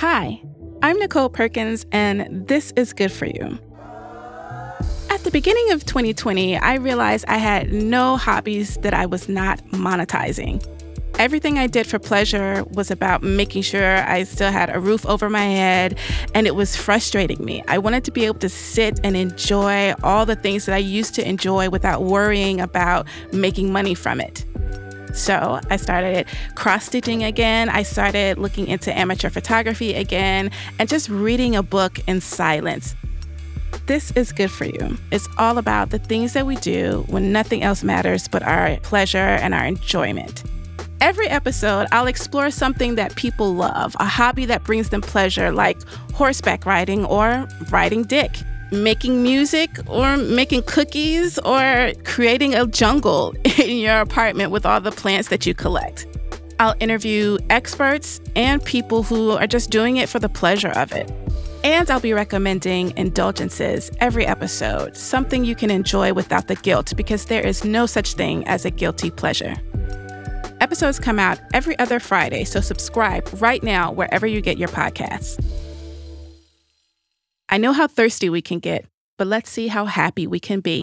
Hi, I'm Nichole Perkins, and this is Good For You. At the beginning of 2020, I realized I had no hobbies that I was not monetizing. Everything I did for pleasure was about making sure I still had a roof over my head, and it was frustrating me. I wanted to be able to sit and enjoy all the things that I used to enjoy without worrying about making money from it. So I started cross stitching again. I started looking into amateur photography again and just reading a book in silence. This is good for you. It's all about the things that we do when nothing else matters but our pleasure and our enjoyment. Every episode, I'll explore something that people love, a hobby that brings them pleasure, like horseback riding or riding dick, making music or making cookies or creating a jungle in your apartment with all the plants that you collect. I'll interview experts and people who are just doing it for the pleasure of it. And I'll be recommending indulgences every episode, something you can enjoy without the guilt, because there is no such thing as a guilty pleasure. Episodes come out every other Friday, so subscribe right now wherever you get your podcasts. I know how thirsty we can get, but let's see how happy we can be.